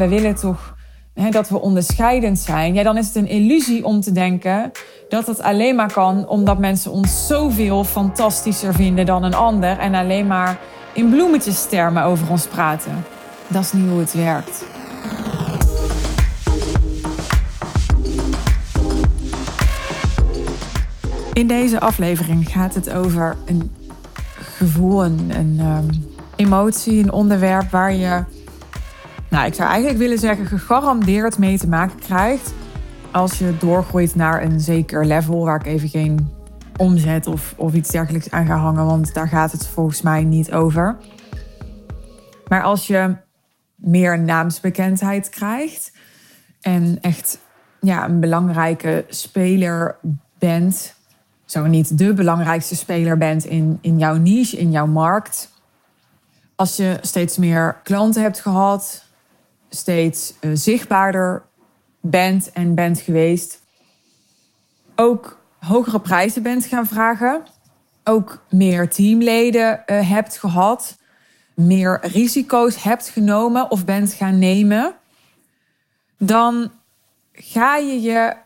we willen toch hè, dat we onderscheidend zijn. Ja, dan is het een illusie om te denken dat het alleen maar kan omdat mensen ons zoveel fantastischer vinden dan een ander en alleen maar in bloemetjestermen over ons praten. Dat is niet hoe het werkt. In deze aflevering gaat het over een gevoel, een, um, emotie, een onderwerp waar je, nou, ik zou eigenlijk willen zeggen, gegarandeerd mee te maken krijgt als je doorgroeit naar een zeker level waar ik even geen omzet of, of iets dergelijks aan ga hangen, want daar gaat het volgens mij niet over. Maar als je meer naamsbekendheid krijgt en echt ja, een belangrijke speler bent, zo niet de belangrijkste speler bent in, in jouw niche, in jouw markt. Als je steeds meer klanten hebt gehad, steeds uh, zichtbaarder bent en bent geweest, ook hogere prijzen bent gaan vragen, ook meer teamleden uh, hebt gehad, meer risico's hebt genomen of bent gaan nemen, dan ga je je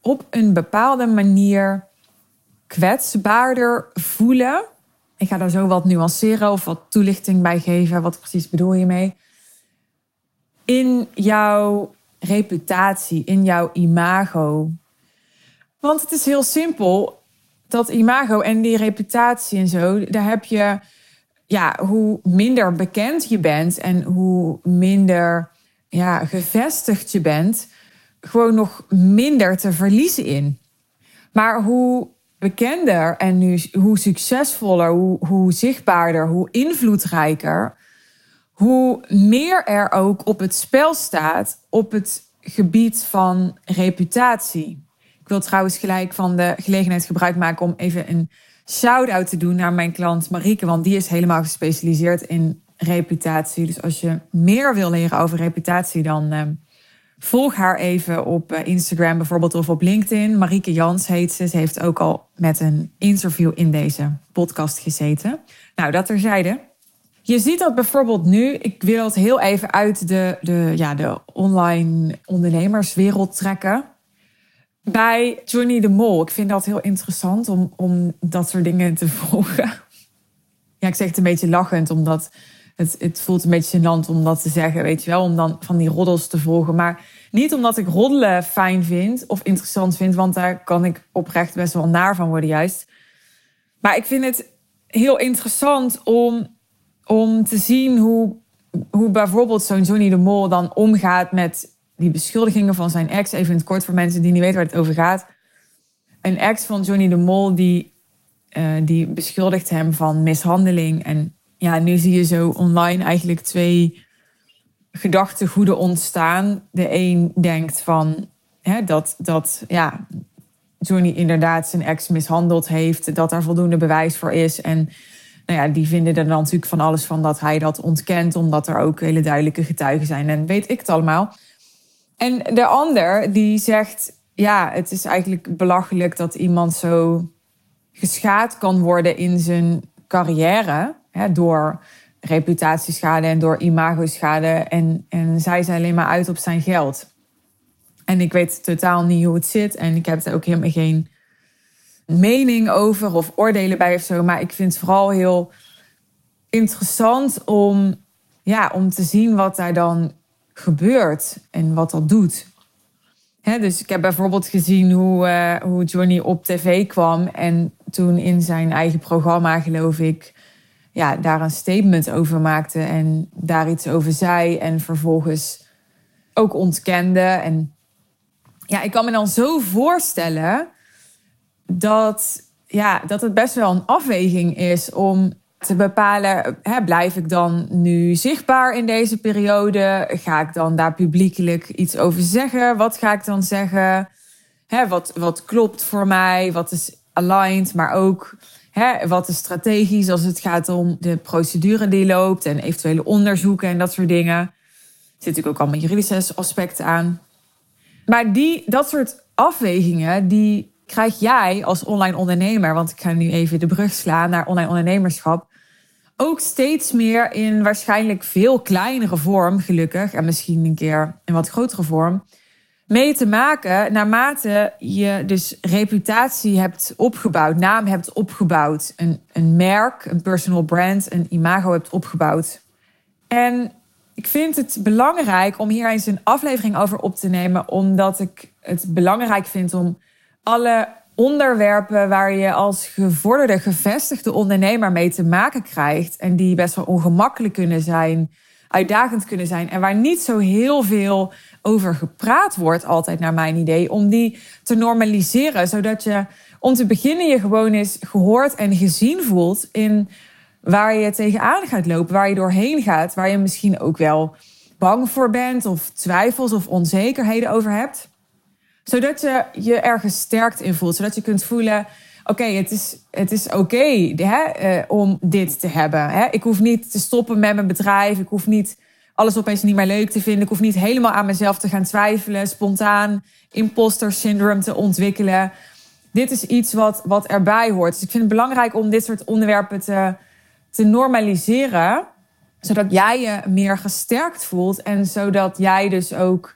op een bepaalde manier kwetsbaarder voelen. Ik ga daar zo wat nuanceren of wat toelichting bij geven. Wat precies bedoel je mee? In jouw reputatie, in jouw imago. Want het is heel simpel. Dat imago en die reputatie en zo, daar heb je, ja, hoe minder bekend je bent en hoe minder ja, gevestigd je bent, gewoon nog minder te verliezen in. Maar hoe bekender en nu hoe succesvoller, hoe, hoe zichtbaarder, hoe invloedrijker, hoe meer er ook op het spel staat op het gebied van reputatie. Ik wil trouwens gelijk van de gelegenheid gebruik maken om even een shout-out te doen naar mijn klant Marieke, want die is helemaal gespecialiseerd in reputatie. Dus als je meer wil leren over reputatie, dan uh, volg haar even op eh, Instagram bijvoorbeeld of op LinkedIn. Marieke Jans heet ze. Ze heeft ook al met een interview in deze podcast gezeten. Nou, dat terzijde. Je ziet dat bijvoorbeeld nu, ik wil het heel even uit de, de, ja, de online ondernemerswereld trekken. Bij Johnny de Mol. Ik vind dat heel interessant om, om dat soort dingen te volgen. Ja, ik zeg het een beetje lachend, omdat het, het voelt een beetje gênant om dat te zeggen, weet je wel. Om dan van die roddels te volgen. Maar niet omdat ik roddelen fijn vind of interessant vind, want daar kan ik oprecht best wel naar van worden juist. Maar ik vind het heel interessant om om te zien hoe, hoe bijvoorbeeld zo'n Johnny de Mol dan omgaat met die beschuldigingen van zijn ex. Even in het kort voor mensen die niet weten waar het over gaat. Een ex van Johnny de Mol die, uh, die beschuldigt hem van mishandeling. En ja, nu zie je zo online eigenlijk twee gedachtegoeden ontstaan. De een denkt van hè, dat, dat ja, Johnny inderdaad zijn ex mishandeld heeft, dat daar voldoende bewijs voor is. En nou ja, die vinden er dan natuurlijk van alles van dat hij dat ontkent, omdat er ook hele duidelijke getuigen zijn en weet ik het allemaal. En de ander die zegt, ja, het is eigenlijk belachelijk dat iemand zo geschaad kan worden in zijn carrière hè, door reputatieschade en door imagoschade. En, en zij zijn alleen maar uit op zijn geld. En ik weet totaal niet hoe het zit en ik heb er ook helemaal geen mening over of oordelen bij of zo. Maar ik vind het vooral heel interessant om, ja, om te zien wat daar dan gebeurt en wat dat doet. dus ik heb bijvoorbeeld gezien hoe, uh, hoe Johnny op tv kwam en toen in zijn eigen programma, geloof ik, ja, daar een statement over maakte en daar iets over zei en vervolgens ook ontkende. En ja, ik kan me dan zo voorstellen dat, ja, dat het best wel een afweging is om te bepalen, hè, blijf ik dan nu zichtbaar in deze periode? Ga ik dan daar publiekelijk iets over zeggen? Wat ga ik dan zeggen? Hè, wat, wat klopt voor mij? Wat is aligned? Maar ook hè, wat is strategisch als het gaat om de procedure die loopt en eventuele onderzoeken en dat soort dingen. Er zit natuurlijk ook allemaal juridische aspecten aan. Maar die, dat soort afwegingen, die krijg jij als online ondernemer, want ik ga nu even de brug slaan naar online ondernemerschap, ook steeds meer in waarschijnlijk veel kleinere vorm, gelukkig, en misschien een keer in wat grotere vorm, mee te maken naarmate je dus reputatie hebt opgebouwd, naam hebt opgebouwd, een, een merk, een personal brand, een imago hebt opgebouwd. En ik vind het belangrijk om hier eens een aflevering over op te nemen, omdat ik het belangrijk vind om alle onderwerpen waar je als gevorderde, gevestigde ondernemer mee te maken krijgt en die best wel ongemakkelijk kunnen zijn, uitdagend kunnen zijn en waar niet zo heel veel over gepraat wordt, altijd naar mijn idee, om die te normaliseren, zodat je om te beginnen je gewoon eens gehoord en gezien voelt in waar je tegenaan gaat lopen, waar je doorheen gaat, waar je misschien ook wel bang voor bent of twijfels of onzekerheden over hebt. Zodat je je ergens sterkt in voelt, zodat je kunt voelen, oké, het is, het is oké eh, om dit te hebben. Hè? Ik hoef niet te stoppen met mijn bedrijf, ik hoef niet alles opeens niet meer leuk te vinden. Ik hoef niet helemaal aan mezelf te gaan twijfelen, spontaan imposter syndrome te ontwikkelen. Dit is iets wat, wat erbij hoort. Dus ik vind het belangrijk om dit soort onderwerpen te, te normaliseren, zodat jij je meer gesterkt voelt en zodat jij dus ook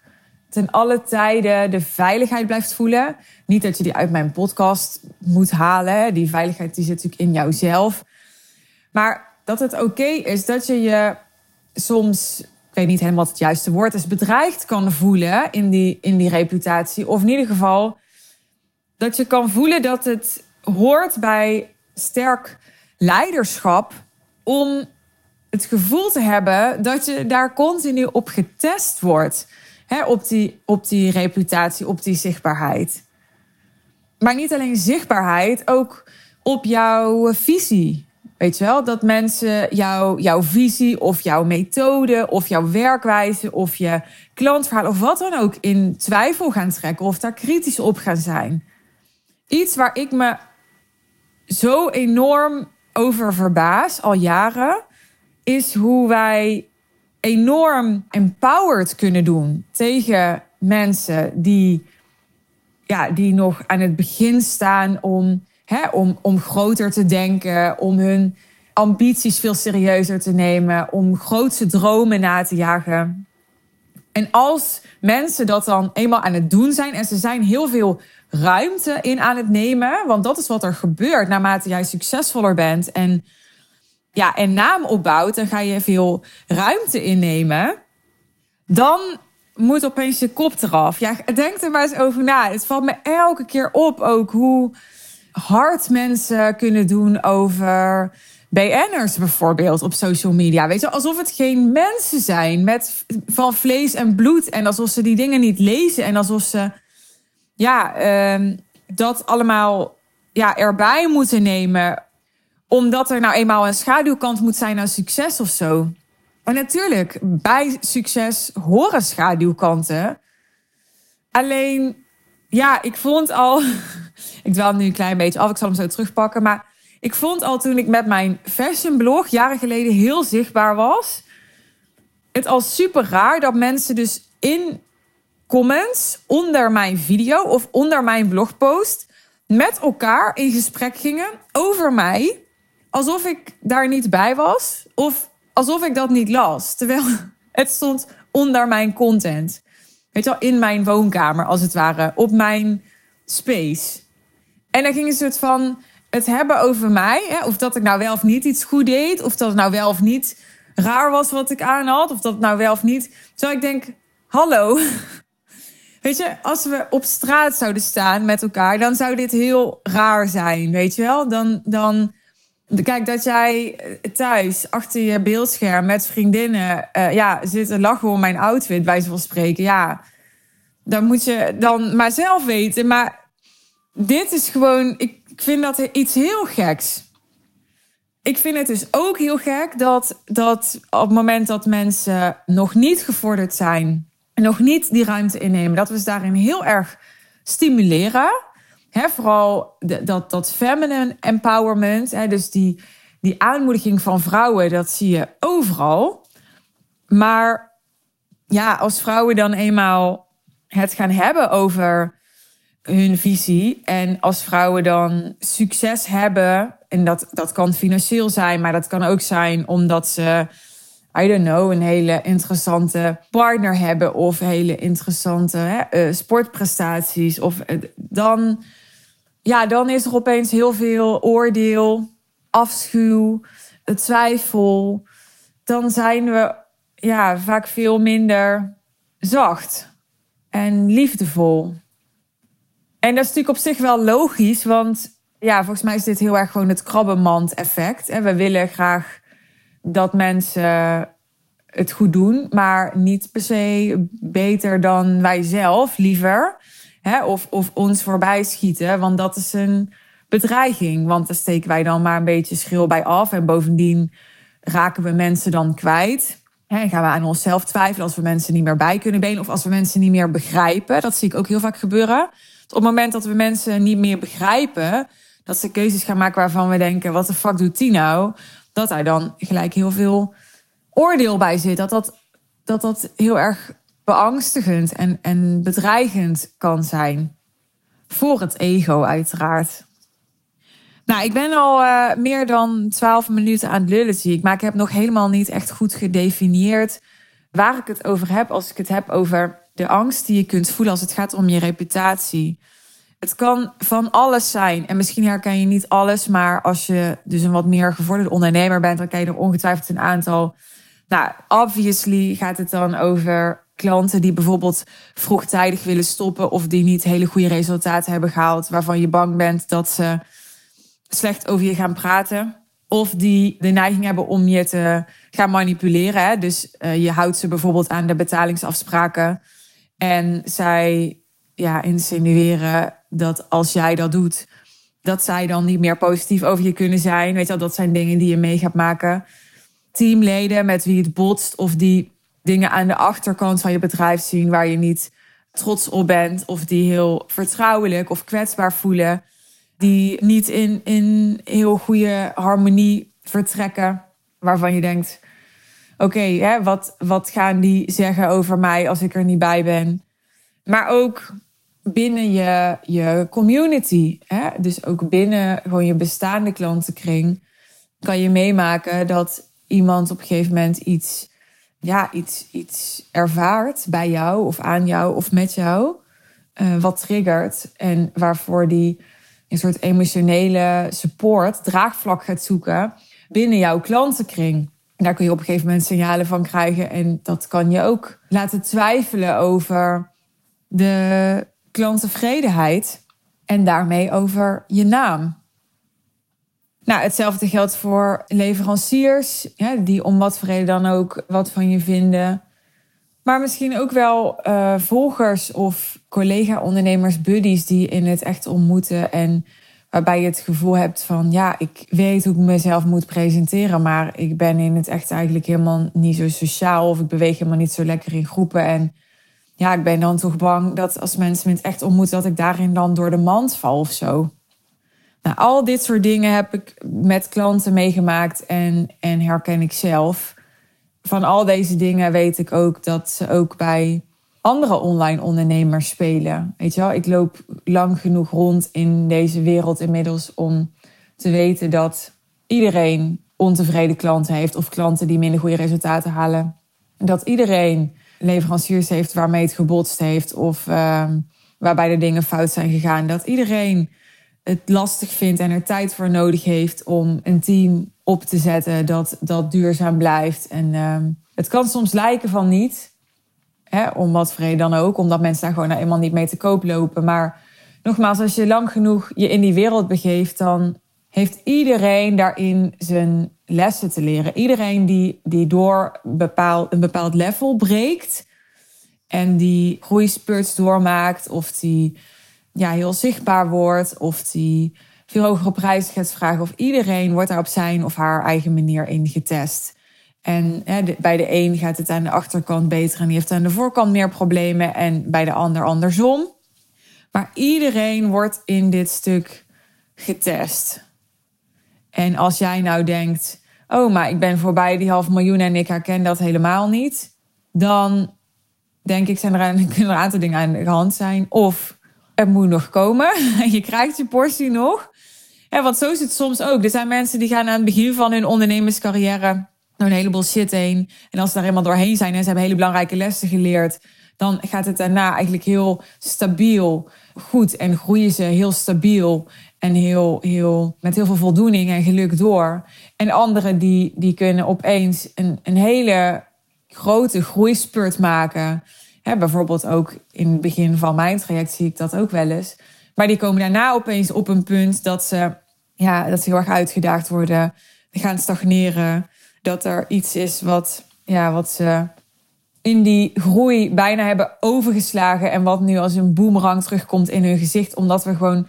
ten alle tijden de veiligheid blijft voelen. Niet dat je die uit mijn podcast moet halen. Die veiligheid die zit natuurlijk in jouzelf. Maar dat het oké is dat je je soms, ik weet niet helemaal wat het juiste woord is, bedreigd kan voelen in die, in die reputatie. Of in ieder geval dat je kan voelen dat het hoort bij sterk leiderschap om het gevoel te hebben dat je daar continu op getest wordt. Hè, op, die, op die reputatie, op die zichtbaarheid. Maar niet alleen zichtbaarheid, ook op jouw visie. Weet je wel, dat mensen jou, jouw visie of jouw methode of jouw werkwijze of je klantverhaal of wat dan ook in twijfel gaan trekken of daar kritisch op gaan zijn. Iets waar ik me zo enorm over verbaas al jaren, is hoe wij enorm empowered kunnen doen tegen mensen die, ja, die nog aan het begin staan om, hè, om, om groter te denken, om hun ambities veel serieuzer te nemen, om grootse dromen na te jagen. En als mensen dat dan eenmaal aan het doen zijn en ze zijn heel veel ruimte in aan het nemen, want dat is wat er gebeurt naarmate jij succesvoller bent en ja, en naam opbouwt, dan ga je veel ruimte innemen. Dan moet opeens je kop eraf. Ja, denk er maar eens over na. Het valt me elke keer op ook hoe hard mensen kunnen doen over BN'ers bijvoorbeeld op social media. Weet je, alsof het geen mensen zijn met van vlees en bloed. En alsof ze die dingen niet lezen. En alsof ze ja, um, dat allemaal ja, erbij moeten nemen. Omdat er nou eenmaal een schaduwkant moet zijn aan succes of zo. Maar natuurlijk, bij succes horen schaduwkanten. Alleen, ja, ik vond al. ik dwaal nu een klein beetje af, ik zal hem zo terugpakken. Maar ik vond al toen ik met mijn fashionblog jaren geleden heel zichtbaar was. Het al super raar dat mensen dus in comments onder mijn video of onder mijn blogpost met elkaar in gesprek gingen over mij. Alsof ik daar niet bij was of alsof ik dat niet las. Terwijl het stond onder mijn content. Weet je wel, in mijn woonkamer als het ware, op mijn space. En dan ging ze het van het hebben over mij. Hè, of dat ik nou wel of niet iets goed deed. Of dat het nou wel of niet raar was wat ik aan had. Of dat nou wel of niet. Terwijl ik denk, hallo. Weet je, als we op straat zouden staan met elkaar, dan zou dit heel raar zijn, weet je wel? Dan, dan kijk, dat jij thuis achter je beeldscherm met vriendinnen uh, ja, zit te lachen om mijn outfit, bij spreken. Ja, dan moet je dan maar zelf weten. Maar dit is gewoon, ik vind dat iets heel geks. Ik vind het dus ook heel gek dat, dat op het moment dat mensen nog niet gevorderd zijn nog niet die ruimte innemen. Dat we ze daarin heel erg stimuleren. He, vooral dat, dat feminine empowerment. He, dus die, die aanmoediging van vrouwen, dat zie je overal. Maar ja, als vrouwen dan eenmaal het gaan hebben over hun visie. En als vrouwen dan succes hebben en dat, dat kan financieel zijn, maar dat kan ook zijn omdat ze, I don't know, een hele interessante partner hebben of hele interessante hè, eh, sportprestaties. Of eh, dan, ja, dan is er opeens heel veel oordeel, afschuw, twijfel. Dan zijn we ja, vaak veel minder zacht en liefdevol. En dat is natuurlijk op zich wel logisch, want ja, volgens mij is dit heel erg gewoon het krabbenmand-effect. We willen graag dat mensen het goed doen, maar niet per se beter dan wij zelf, liever. Hè? Of, of ons voorbij schieten, want dat is een bedreiging. Want daar steken wij dan maar een beetje schil bij af. En bovendien raken we mensen dan kwijt. En gaan we aan onszelf twijfelen als we mensen niet meer bij kunnen benen. Of als we mensen niet meer begrijpen. Dat zie ik ook heel vaak gebeuren. Op het moment dat we mensen niet meer begrijpen, dat ze keuzes gaan maken waarvan we denken: wat de fuck doet die nou? Dat daar dan gelijk heel veel oordeel bij zit. Dat dat, dat, dat heel erg beangstigend en, en bedreigend kan zijn. Voor het ego, uiteraard. Nou, ik ben al uh, meer dan twaalf minuten aan het lullen, zie ik. Maar ik heb nog helemaal niet echt goed gedefinieerd waar ik het over heb. Als ik het heb over de angst die je kunt voelen als het gaat om je reputatie. Het kan van alles zijn. En misschien herken je niet alles, maar als je dus een wat meer gevorderde ondernemer bent, dan ken je er ongetwijfeld een aantal. Nou, obviously gaat het dan over klanten die bijvoorbeeld vroegtijdig willen stoppen of die niet hele goede resultaten hebben gehaald, waarvan je bang bent dat ze slecht over je gaan praten. Of die de neiging hebben om je te gaan manipuleren. Hè? Dus uh, je houdt ze bijvoorbeeld aan de betalingsafspraken. En zij ja, insinueren dat als jij dat doet, dat zij dan niet meer positief over je kunnen zijn. Weet je wel, dat zijn dingen die je mee gaat maken. Teamleden met wie het botst of die dingen aan de achterkant van je bedrijf zien waar je niet trots op bent of die heel vertrouwelijk of kwetsbaar voelen, die niet in, in heel goede harmonie vertrekken, waarvan je denkt: oké, wat, wat gaan die zeggen over mij als ik er niet bij ben? Maar ook binnen je, je community, hè? dus ook binnen gewoon je bestaande klantenkring, kan je meemaken dat iemand op een gegeven moment iets, ja, iets, iets ervaart bij jou of aan jou of met jou, uh, wat triggert en waarvoor die een soort emotionele support, draagvlak gaat zoeken binnen jouw klantenkring. daar kun je op een gegeven moment signalen van krijgen en dat kan je ook laten twijfelen over de klanttevredenheid en daarmee over je naam. Nou, hetzelfde geldt voor leveranciers, die om wat voor reden dan ook wat van je vinden. Maar misschien ook wel uh, volgers of collega-ondernemers, buddies die in het echt ontmoeten. En waarbij je het gevoel hebt van, ja, ik weet hoe ik mezelf moet presenteren. Maar ik ben in het echt eigenlijk helemaal niet zo sociaal. Of ik beweeg helemaal niet zo lekker in groepen. En ja, ik ben dan toch bang dat als mensen me het echt ontmoeten, dat ik daarin dan door de mand val of zo. Nou, al dit soort dingen heb ik met klanten meegemaakt en, en herken ik zelf. Van al deze dingen weet ik ook dat ze ook bij andere online ondernemers spelen. Weet je wel, ik loop lang genoeg rond in deze wereld inmiddels om te weten dat iedereen ontevreden klanten heeft of klanten die minder goede resultaten halen. Dat iedereen leveranciers heeft waarmee het gebotst heeft of uh, waarbij de dingen fout zijn gegaan. Dat iedereen het lastig vindt en er tijd voor nodig heeft om een team op te zetten dat, dat duurzaam blijft. En uh, het kan soms lijken van niet, hè, om wat vrede dan ook, omdat mensen daar gewoon nou eenmaal niet mee te koop lopen. Maar nogmaals, als je lang genoeg je in die wereld begeeft, dan heeft iedereen daarin zijn lessen te leren. Iedereen die, die door bepaald, een bepaald level breekt en die groeispurts doormaakt, of die ja, heel zichtbaar wordt, of die veel hogere prijzen gaat vragen, of iedereen wordt daar op zijn of haar eigen manier in getest. En bij de een gaat het aan de achterkant beter en die heeft aan de voorkant meer problemen, en bij de ander andersom. Maar iedereen wordt in dit stuk getest. En als jij nou denkt, oh, maar ik ben voorbij die half miljoen en ik herken dat helemaal niet, dan denk ik, zijn er er een aantal dingen aan de hand zijn. Of het moet nog komen, je krijgt je portie nog. Ja, want zo is het soms ook. Er zijn mensen die gaan aan het begin van hun ondernemerscarrière door een heleboel shit heen. En als ze daar helemaal doorheen zijn en ze hebben hele belangrijke lessen geleerd, dan gaat het daarna eigenlijk heel stabiel goed en groeien ze heel stabiel en heel, heel, met heel veel voldoening en geluk door. En anderen die, die kunnen opeens een, een hele grote groeispurt maken. Hè, bijvoorbeeld ook in het begin van mijn traject zie ik dat ook wel eens. Maar die komen daarna opeens op een punt dat ze, ja, dat ze heel erg uitgedaagd worden, gaan stagneren. Dat er iets is wat, ja, wat ze in die groei bijna hebben overgeslagen. En wat nu als een boemerang terugkomt in hun gezicht. Omdat we gewoon,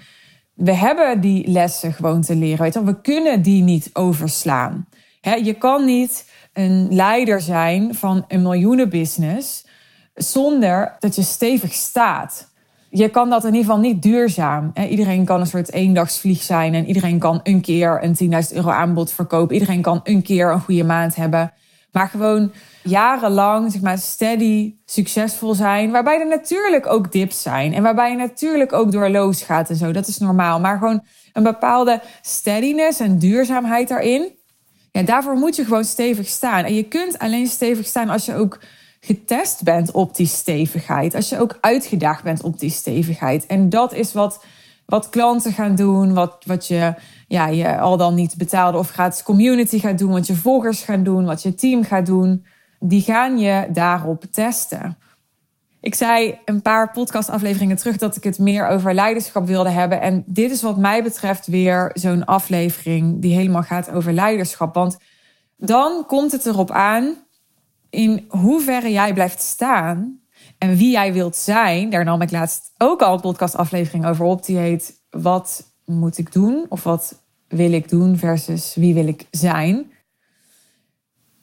we hebben die lessen gewoon te leren. Weet je? We kunnen die niet overslaan. je kan niet een leider zijn van een miljoenenbusiness zonder dat je stevig staat. Je kan dat in ieder geval niet duurzaam. Iedereen kan een soort eendagsvlieg zijn en iedereen kan een keer een 10.000 euro aanbod verkopen. Iedereen kan een keer een goede maand hebben. Maar gewoon jarenlang, zeg maar, steady, succesvol zijn. Waarbij er natuurlijk ook dips zijn. En waarbij je natuurlijk ook door loos gaat en zo. Dat is normaal. Maar gewoon een bepaalde steadiness en duurzaamheid daarin. Ja, daarvoor moet je gewoon stevig staan. En je kunt alleen stevig staan als je ook getest bent op die stevigheid. Als je ook uitgedaagd bent op die stevigheid. En dat is wat, wat klanten gaan doen. Wat, wat je, ja, je al dan niet betaalde of gratis community gaat doen. Wat je volgers gaan doen. Wat je team gaat doen. Die gaan je daarop testen. Ik zei een paar podcastafleveringen terug dat ik het meer over leiderschap wilde hebben. En dit is wat mij betreft weer zo'n aflevering die helemaal gaat over leiderschap. Want dan komt het erop aan in hoeverre jij blijft staan en wie jij wilt zijn. Daar nam ik laatst ook al een podcastaflevering over op. Die heet Wat moet ik doen? Of wat wil ik doen versus wie wil ik zijn?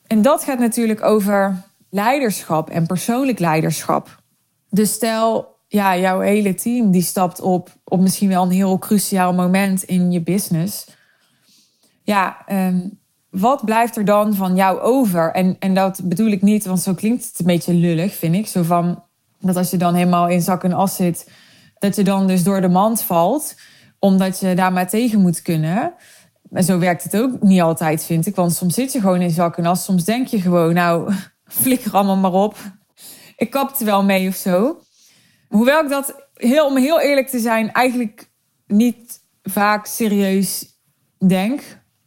En dat gaat natuurlijk over leiderschap en persoonlijk leiderschap. Dus stel, ja, jouw hele team die stapt op op misschien wel een heel cruciaal moment in je business. Ja, ehm, wat blijft er dan van jou over? En, en dat bedoel ik niet, want zo klinkt het een beetje lullig, vind ik. Zo van dat als je dan helemaal in zak en as zit, dat je dan dus door de mand valt, omdat je daar maar tegen moet kunnen. En zo werkt het ook niet altijd, vind ik. Want soms zit je gewoon in zak en as. Soms denk je gewoon, nou, flikker allemaal maar op. Ik kap er wel mee of zo. Hoewel ik dat, heel, om heel eerlijk te zijn, eigenlijk niet vaak serieus denk.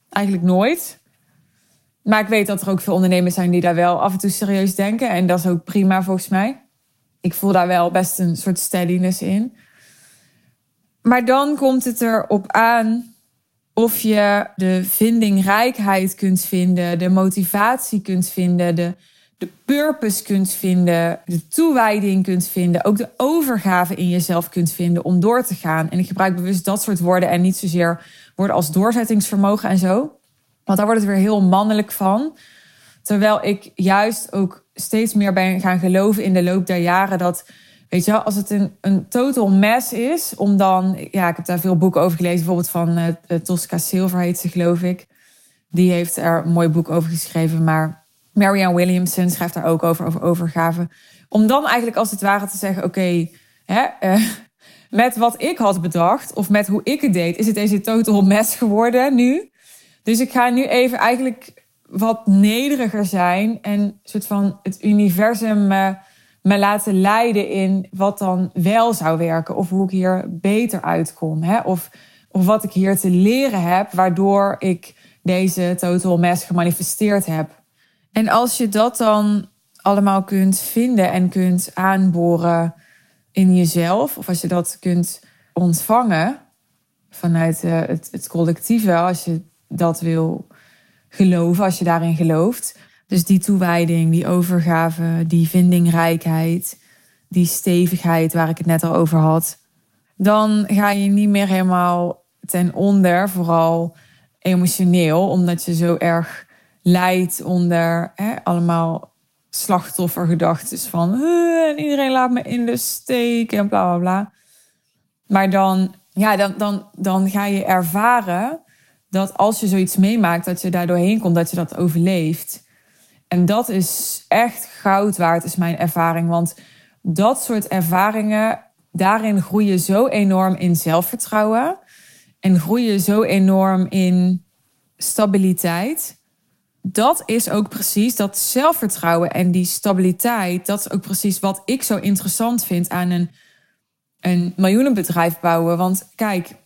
Eigenlijk nooit. Maar ik weet dat er ook veel ondernemers zijn die daar wel af en toe serieus denken. En dat is ook prima volgens mij. Ik voel daar wel best een soort steadiness in. Maar dan komt het erop aan of je de vindingrijkheid kunt vinden, de motivatie kunt vinden, de, de purpose kunt vinden, de toewijding kunt vinden, ook de overgave in jezelf kunt vinden om door te gaan. En ik gebruik bewust dat soort woorden en niet zozeer woorden als doorzettingsvermogen en zo. Want daar wordt het weer heel mannelijk van. Terwijl ik juist ook steeds meer ben gaan geloven in de loop der jaren dat, weet je, als het een, een total mess is, om dan, ja, ik heb daar veel boeken over gelezen, bijvoorbeeld van uh, Tosca Silver heet ze, geloof ik. Die heeft er een mooi boek over geschreven, maar Marianne Williamson schrijft daar ook over, over overgave. Om dan eigenlijk als het ware te zeggen, oké, okay, met wat ik had bedacht, of met hoe ik het deed, is het deze total mess geworden nu. Dus ik ga nu even eigenlijk wat nederiger zijn en soort van het universum me, me laten leiden in wat dan wel zou werken of hoe ik hier beter uitkom. Hè? Of, of wat ik hier te leren heb, waardoor ik deze total mess gemanifesteerd heb. En als je dat dan allemaal kunt vinden en kunt aanboren in jezelf, of als je dat kunt ontvangen vanuit uh, het, het collectieve, als je dat wil geloven, als je daarin gelooft. Dus die toewijding, die overgave, die vindingrijkheid, die stevigheid waar ik het net al over had. Dan ga je niet meer helemaal ten onder, vooral emotioneel, omdat je zo erg lijdt onder hè, allemaal slachtoffergedachten van iedereen laat me in de steek en bla bla bla. Maar dan, ja, dan, dan, dan ga je ervaren dat als je zoiets meemaakt, dat je daar doorheen komt, dat je dat overleeft. En dat is echt goud waard, is mijn ervaring. Want dat soort ervaringen, daarin groei je zo enorm in zelfvertrouwen. en groeien zo enorm in stabiliteit. Dat is ook precies dat zelfvertrouwen en die stabiliteit. Dat is ook precies wat ik zo interessant vind aan een, een miljoenenbedrijf bouwen. Want kijk,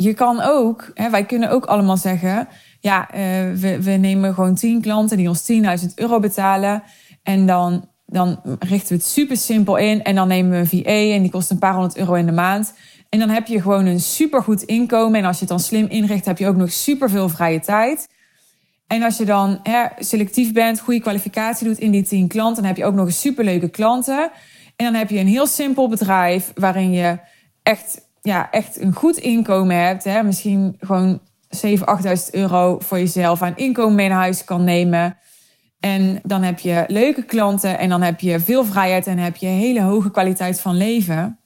je kan ook, hè, wij kunnen ook allemaal zeggen: ja, uh, we, we nemen gewoon 10 klanten die ons 10.000 euro betalen. En dan, dan richten we het super simpel in. En dan nemen we een VA en die kost een paar honderd euro in de maand. En dan heb je gewoon een supergoed inkomen. En als je het dan slim inricht, heb je ook nog superveel vrije tijd. En als je dan hè, selectief bent, goede kwalificatie doet in die 10 klanten, dan heb je ook nog een superleuke klanten. En dan heb je een heel simpel bedrijf waarin je echt, ja, echt een goed inkomen hebt. Hè? Misschien gewoon 7.000, 8.000 euro voor jezelf aan inkomen mee naar huis kan nemen. En dan heb je leuke klanten en dan heb je veel vrijheid en heb je hele hoge kwaliteit van leven.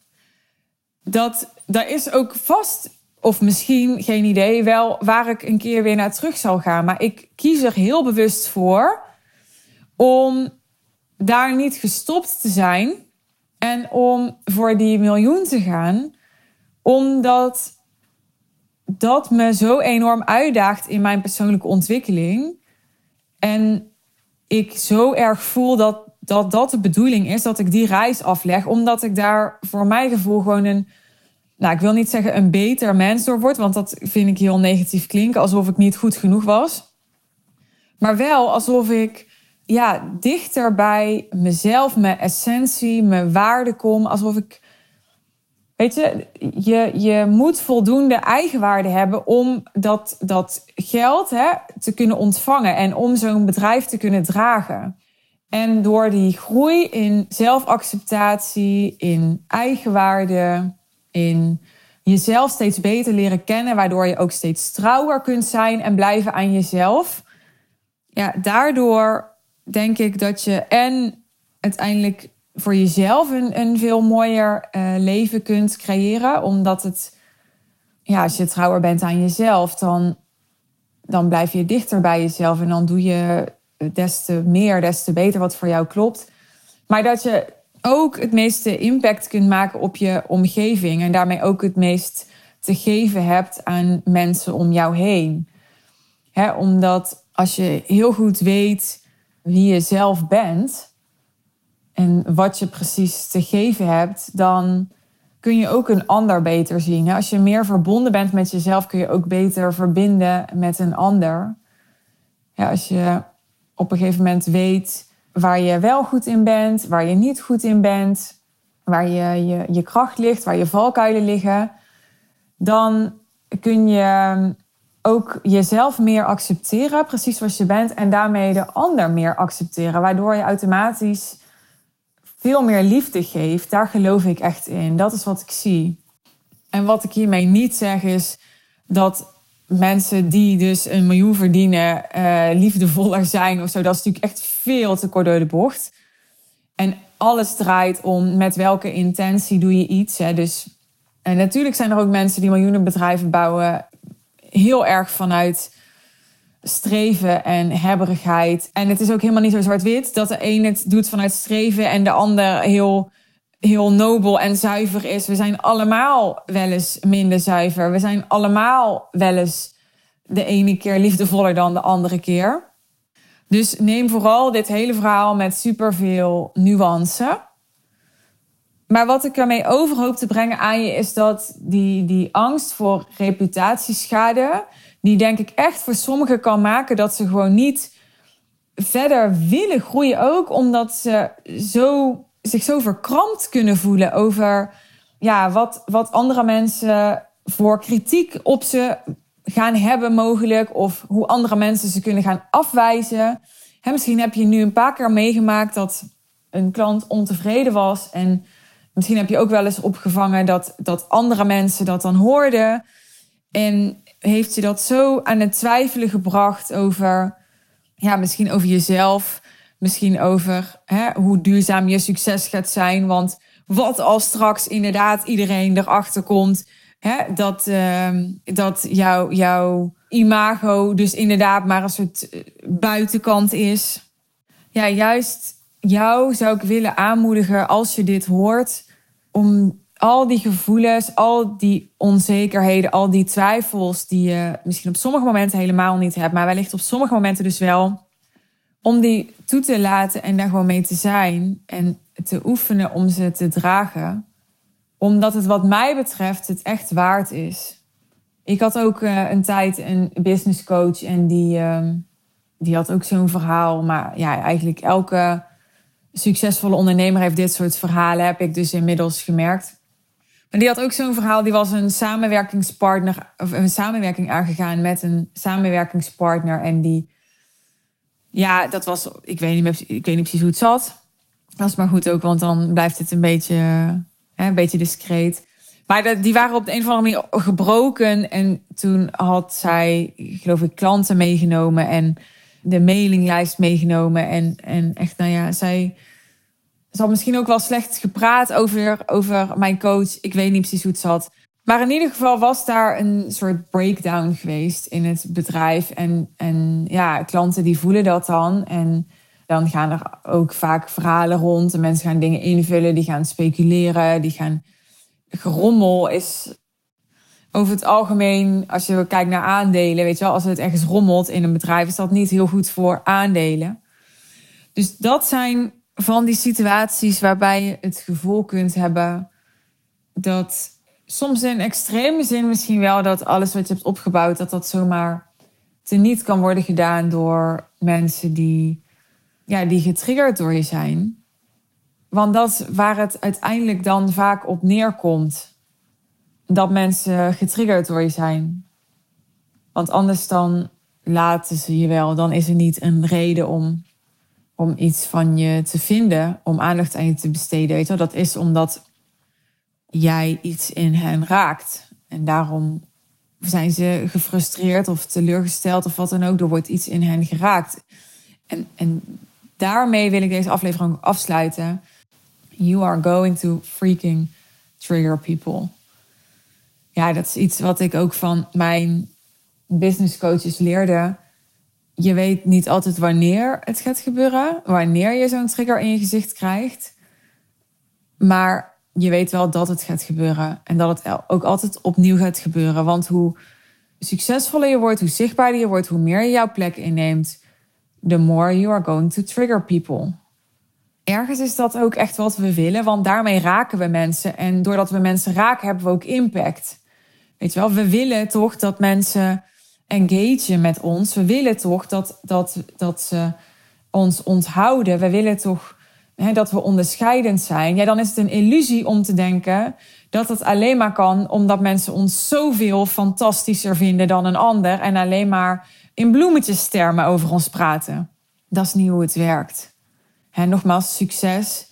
Dat, daar is ook vast, of misschien geen idee, wel waar ik een keer weer naar terug zal gaan. Maar ik kies er heel bewust voor om daar niet gestopt te zijn en om voor die miljoen te gaan, omdat dat me zo enorm uitdaagt in mijn persoonlijke ontwikkeling. En ik zo erg voel dat, dat dat de bedoeling is, dat ik die reis afleg. Omdat ik daar voor mijn gevoel gewoon een, nou ik wil niet zeggen een beter mens door word, want dat vind ik heel negatief klinken, alsof ik niet goed genoeg was. Maar wel alsof ik ja, dichter bij mezelf, mijn essentie, mijn waarde kom. Alsof ik Weet je, je, je moet voldoende eigenwaarde hebben om dat, dat geld hè, te kunnen ontvangen en om zo'n bedrijf te kunnen dragen. En door die groei in zelfacceptatie, in eigenwaarde, in jezelf steeds beter leren kennen, waardoor je ook steeds trouwer kunt zijn en blijven aan jezelf. Ja, daardoor denk ik dat je en uiteindelijk voor jezelf een, een veel mooier uh, leven kunt creëren. Omdat het, ja, als je trouwer bent aan jezelf, dan, dan blijf je dichter bij jezelf. En dan doe je des te meer, des te beter wat voor jou klopt. Maar dat je ook het meeste impact kunt maken op je omgeving. En daarmee ook het meest te geven hebt aan mensen om jou heen. He, omdat als je heel goed weet wie je zelf bent en wat je precies te geven hebt, dan kun je ook een ander beter zien. Als je meer verbonden bent met jezelf, kun je ook beter verbinden met een ander. Ja, als je op een gegeven moment weet waar je wel goed in bent, waar je niet goed in bent, waar je, je, je kracht ligt, waar je valkuilen liggen, dan kun je ook jezelf meer accepteren, precies zoals je bent, en daarmee de ander meer accepteren, waardoor je automatisch veel meer liefde geeft, daar geloof ik echt in. Dat is wat ik zie. En wat ik hiermee niet zeg is dat mensen die dus een miljoen verdienen uh, liefdevoller zijn of zo. Dat is natuurlijk echt veel te kort door de bocht. En alles draait om met welke intentie doe je iets. Hè? Dus en natuurlijk zijn er ook mensen die miljoenen bedrijven bouwen heel erg vanuit streven en hebberigheid. En het is ook helemaal niet zo zwart-wit dat de een het doet vanuit streven en de ander heel, heel nobel en zuiver is. We zijn allemaal wel eens minder zuiver. We zijn allemaal wel eens de ene keer liefdevoller dan de andere keer. Dus neem vooral dit hele verhaal met superveel nuance. Maar wat ik ermee over hoop te brengen aan je is dat die, die angst voor reputatieschade die denk ik echt voor sommigen kan maken dat ze gewoon niet verder willen groeien. Ook omdat ze zo, zich zo verkrampt kunnen voelen over ja, wat, wat andere mensen voor kritiek op ze gaan hebben mogelijk. Of hoe andere mensen ze kunnen gaan afwijzen. misschien heb je nu een paar keer meegemaakt dat een klant ontevreden was. En misschien heb je ook wel eens opgevangen dat, dat andere mensen dat dan hoorden. En heeft je dat zo aan het twijfelen gebracht over, ja, misschien over jezelf, misschien over hè, hoe duurzaam je succes gaat zijn. Want wat als straks inderdaad iedereen erachter komt hè, dat, uh, dat jouw jouw imago dus inderdaad maar een soort eh, buitenkant is. Ja, juist jou zou ik willen aanmoedigen als je dit hoort om al die gevoelens, al die onzekerheden, al die twijfels die je misschien op sommige momenten helemaal niet hebt, maar wellicht op sommige momenten dus wel, om die toe te laten en daar gewoon mee te zijn en te oefenen om ze te dragen. Omdat het wat mij betreft het echt waard is. Ik had ook uh, een tijd een business coach en die, uh, die had ook zo'n verhaal. Maar ja, eigenlijk elke succesvolle ondernemer heeft dit soort verhalen, heb ik dus inmiddels gemerkt. Maar die had ook zo'n verhaal. Die was een samenwerkingspartner, of een samenwerking aangegaan met een samenwerkingspartner. En die, ja, dat was, ik weet niet, ik weet niet precies hoe het zat. Dat is maar goed ook, want dan blijft het een beetje, hè, een beetje discreet. Maar die waren op de een of andere manier gebroken. En toen had zij, geloof ik, klanten meegenomen en de mailinglijst meegenomen. En, en echt, nou ja, zij ze had misschien ook wel slecht gepraat over, over mijn coach. Ik weet niet precies hoe het zat. Maar in ieder geval was daar een soort breakdown geweest in het bedrijf. En, en ja, klanten die voelen dat dan. En dan gaan er ook vaak verhalen rond. En mensen gaan dingen invullen, die gaan speculeren, die gaan. Gerommel is over het algemeen, als je kijkt naar aandelen, weet je wel, als het ergens rommelt in een bedrijf, is dat niet heel goed voor aandelen. Dus dat zijn van die situaties waarbij je het gevoel kunt hebben dat soms in extreme zin misschien wel dat alles wat je hebt opgebouwd, dat dat zomaar teniet kan worden gedaan door mensen die, ja, die getriggerd door je zijn. Want dat waar het uiteindelijk dan vaak op neerkomt. Dat mensen getriggerd door je zijn. Want anders dan laten ze je wel. Dan is er niet een reden om om iets van je te vinden, om aandacht aan je te besteden. Weet je Dat is omdat jij iets in hen raakt. En daarom zijn ze gefrustreerd of teleurgesteld of wat dan ook. Er wordt iets in hen geraakt. En, en daarmee wil ik deze aflevering afsluiten. You are going to freaking trigger people. Ja, dat is iets wat ik ook van mijn business coaches leerde je weet niet altijd wanneer het gaat gebeuren, wanneer je zo'n trigger in je gezicht krijgt. Maar je weet wel dat het gaat gebeuren en dat het ook altijd opnieuw gaat gebeuren. Want hoe succesvoller je wordt, hoe zichtbaarder je wordt, hoe meer je jouw plek inneemt, the more you are going to trigger people. Ergens is dat ook echt wat we willen, want daarmee raken we mensen. En doordat we mensen raken, hebben we ook impact. Weet je wel, we willen toch dat mensen engagen met ons. We willen toch dat, dat, dat ze ons onthouden. We willen toch hè, dat we onderscheidend zijn. Ja, dan is het een illusie om te denken dat het alleen maar kan omdat mensen ons zoveel fantastischer vinden dan een ander en alleen maar in bloemetjestermen over ons praten. Dat is niet hoe het werkt. En nogmaals, succes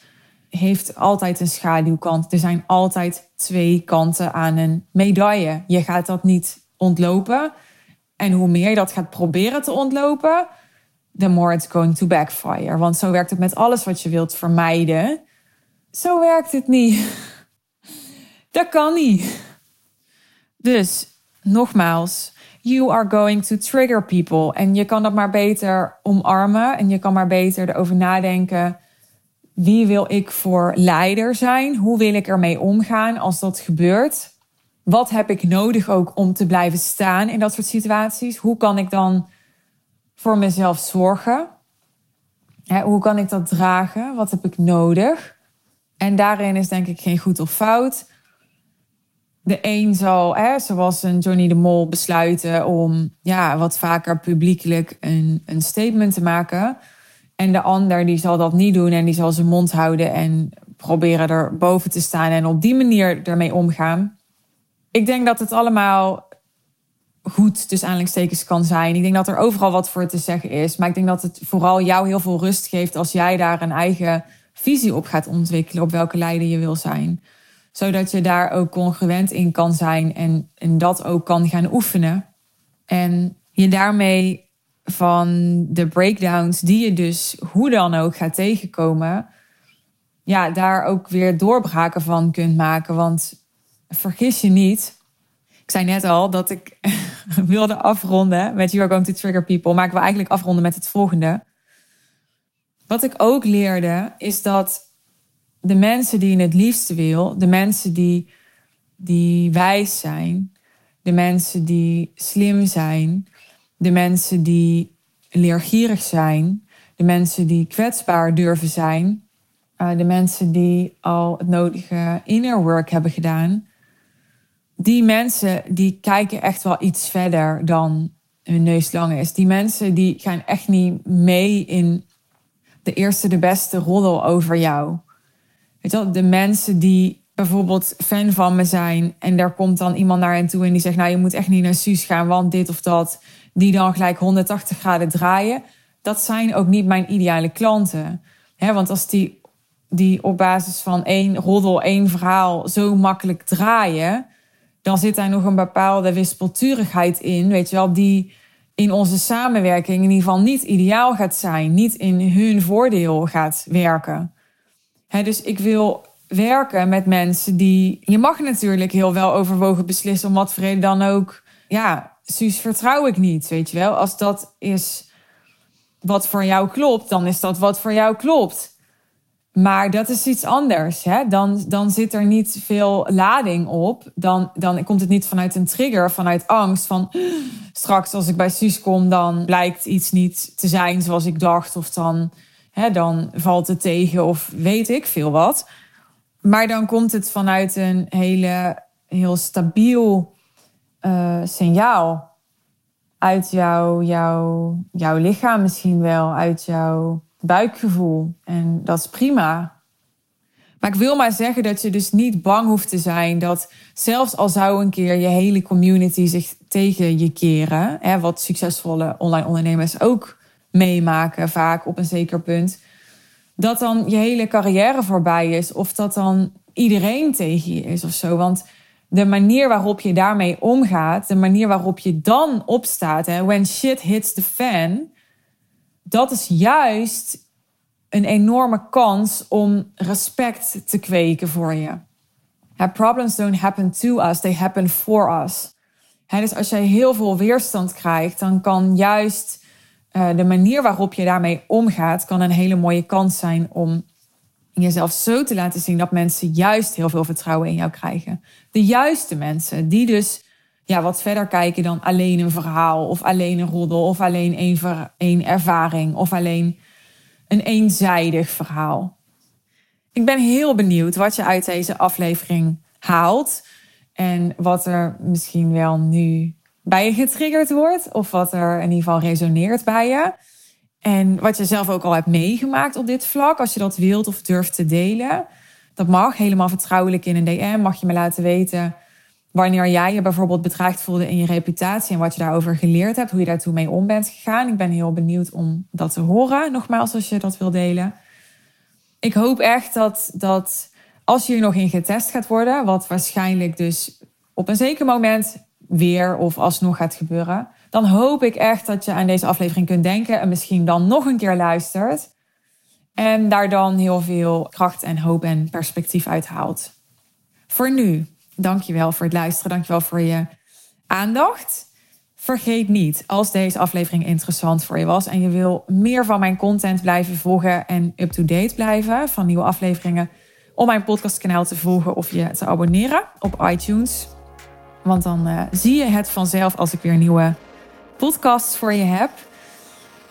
heeft altijd een schaduwkant. Er zijn altijd twee kanten aan een medaille. Je gaat dat niet ontlopen. En hoe meer je dat gaat proberen te ontlopen, the more it's going to backfire. Want zo werkt het met alles wat je wilt vermijden. Zo werkt het niet. Dat kan niet. Dus, nogmaals, you are going to trigger people. En je kan dat maar beter omarmen en je kan maar beter erover nadenken. Wie wil ik voor leider zijn? Hoe wil ik ermee omgaan als dat gebeurt? Wat heb ik nodig ook om te blijven staan in dat soort situaties? Hoe kan ik dan voor mezelf zorgen? hoe kan ik dat dragen? Wat heb ik nodig? En daarin is denk ik geen goed of fout. De een zal, hè, zoals een Johnny de Mol, besluiten om ja, wat vaker publiekelijk een, een statement te maken. En de ander die zal dat niet doen en die zal zijn mond houden en proberen er boven te staan en op die manier ermee omgaan ik denk dat het allemaal goed tussen aanhalingstekens kan zijn. Ik denk dat er overal wat voor te zeggen is. Maar ik denk dat het vooral jou heel veel rust geeft als jij daar een eigen visie op gaat ontwikkelen. Op welke leider je wil zijn. Zodat je daar ook congruent in kan zijn en, en dat ook kan gaan oefenen. En je daarmee van de breakdowns die je dus hoe dan ook gaat tegenkomen. Ja, daar ook weer doorbraken van kunt maken. Want vergis je niet. Ik zei net al dat ik wilde afronden met You are going to trigger people. Maar ik wil eigenlijk afronden met het volgende. Wat ik ook leerde is dat de mensen die je het liefste wil, de mensen die, die wijs zijn, de mensen die slim zijn, de mensen die leergierig zijn, de mensen die kwetsbaar durven zijn, uh, de mensen die al het nodige inner work hebben gedaan, die mensen die kijken echt wel iets verder dan hun neus lang is. Die mensen die gaan echt niet mee in de eerste, de beste roddel over jou. Weet je wel, de mensen die bijvoorbeeld fan van me zijn en daar komt dan iemand naar hen toe en die zegt, nou je moet echt niet naar Suus gaan, want dit of dat, die dan gelijk 180 graden draaien. Dat zijn ook niet mijn ideale klanten. Want als die, die op basis van één roddel, één verhaal zo makkelijk draaien, dan zit daar nog een bepaalde wispelturigheid in, weet je wel, die in onze samenwerking in ieder geval niet ideaal gaat zijn, niet in hun voordeel gaat werken. dus ik wil werken met mensen die. Je mag natuurlijk heel wel overwogen beslissen om wat voor dan ook. Ja, Suus, vertrouw ik niet, weet je wel. Als dat is wat voor jou klopt, dan is dat wat voor jou klopt. Maar dat is iets anders. Hè? Dan, dan zit er niet veel lading op. Dan, dan komt het niet vanuit een trigger, vanuit angst. Van straks als ik bij Suus kom, dan blijkt iets niet te zijn zoals ik dacht. Of dan, hè, dan valt het tegen of weet ik veel wat. Maar dan komt het vanuit een hele, heel stabiel uh, signaal. Uit jouw, jouw, jouw lichaam misschien wel, uit jouw buikgevoel. En dat is prima. Maar ik wil maar zeggen dat je dus niet bang hoeft te zijn dat zelfs al zou een keer je hele community zich tegen je keren, hè, wat succesvolle online ondernemers ook meemaken vaak op een zeker punt, dat dan je hele carrière voorbij is of dat dan iedereen tegen je is of zo. Want de manier waarop je daarmee omgaat, de manier waarop je dan opstaat, hè, when shit hits the fan, dat is juist een enorme kans om respect te kweken voor je. problems don't happen to us, they happen for us. dus als jij heel veel weerstand krijgt, dan kan juist uh, de manier waarop je daarmee omgaat, kan een hele mooie kans zijn om jezelf zo te laten zien dat mensen juist heel veel vertrouwen in jou krijgen. De juiste mensen, die dus ja, wat verder kijken dan alleen een verhaal of alleen een roddel of alleen één, ver, één ervaring of alleen een eenzijdig verhaal. Ik ben heel benieuwd wat je uit deze aflevering haalt en wat er misschien wel nu bij je getriggerd wordt of wat er in ieder geval resoneert bij je. En wat je zelf ook al hebt meegemaakt op dit vlak, als je dat wilt of durft te delen. Dat mag helemaal vertrouwelijk in een DM. Mag je me laten weten wanneer jij je bijvoorbeeld bedreigd voelde in je reputatie en wat je daarover geleerd hebt, hoe je daartoe mee om bent gegaan. Ik ben heel benieuwd om dat te horen, nogmaals, als je dat wil delen. Ik hoop echt dat, dat als je er nog in getest gaat worden, wat waarschijnlijk dus op een zeker moment weer of alsnog gaat gebeuren, dan hoop ik echt dat je aan deze aflevering kunt denken en misschien dan nog een keer luistert. En daar dan heel veel kracht en hoop en perspectief uit haalt. Voor nu Dankjewel voor het luisteren. Dankjewel voor je aandacht. Vergeet niet, als deze aflevering interessant voor je was en je wil meer van mijn content blijven volgen en up-to-date blijven van nieuwe afleveringen, om mijn podcastkanaal te volgen of je te abonneren op iTunes. Want dan uh, zie je het vanzelf als ik weer nieuwe podcasts voor je heb.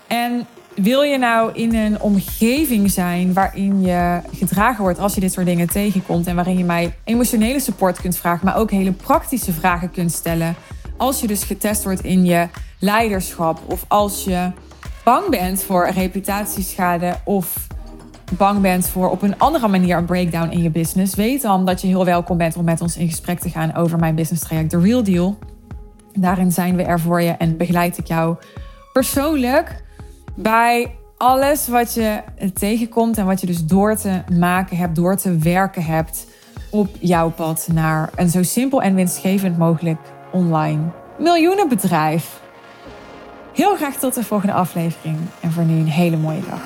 En wil je nou in een omgeving zijn waarin je gedragen wordt als je dit soort dingen tegenkomt en waarin je mij emotionele support kunt vragen, maar ook hele praktische vragen kunt stellen? Als je dus getest wordt in je leiderschap of als je bang bent voor reputatieschade of bang bent voor op een andere manier een breakdown in je business, weet dan dat je heel welkom bent om met ons in gesprek te gaan over mijn business traject The Real Deal. Daarin zijn we er voor je en begeleid ik jou persoonlijk bij alles wat je tegenkomt en wat je dus door te maken hebt, door te werken hebt op jouw pad naar een zo simpel en winstgevend mogelijk online miljoenenbedrijf. Heel graag tot de volgende aflevering en voor nu een hele mooie dag.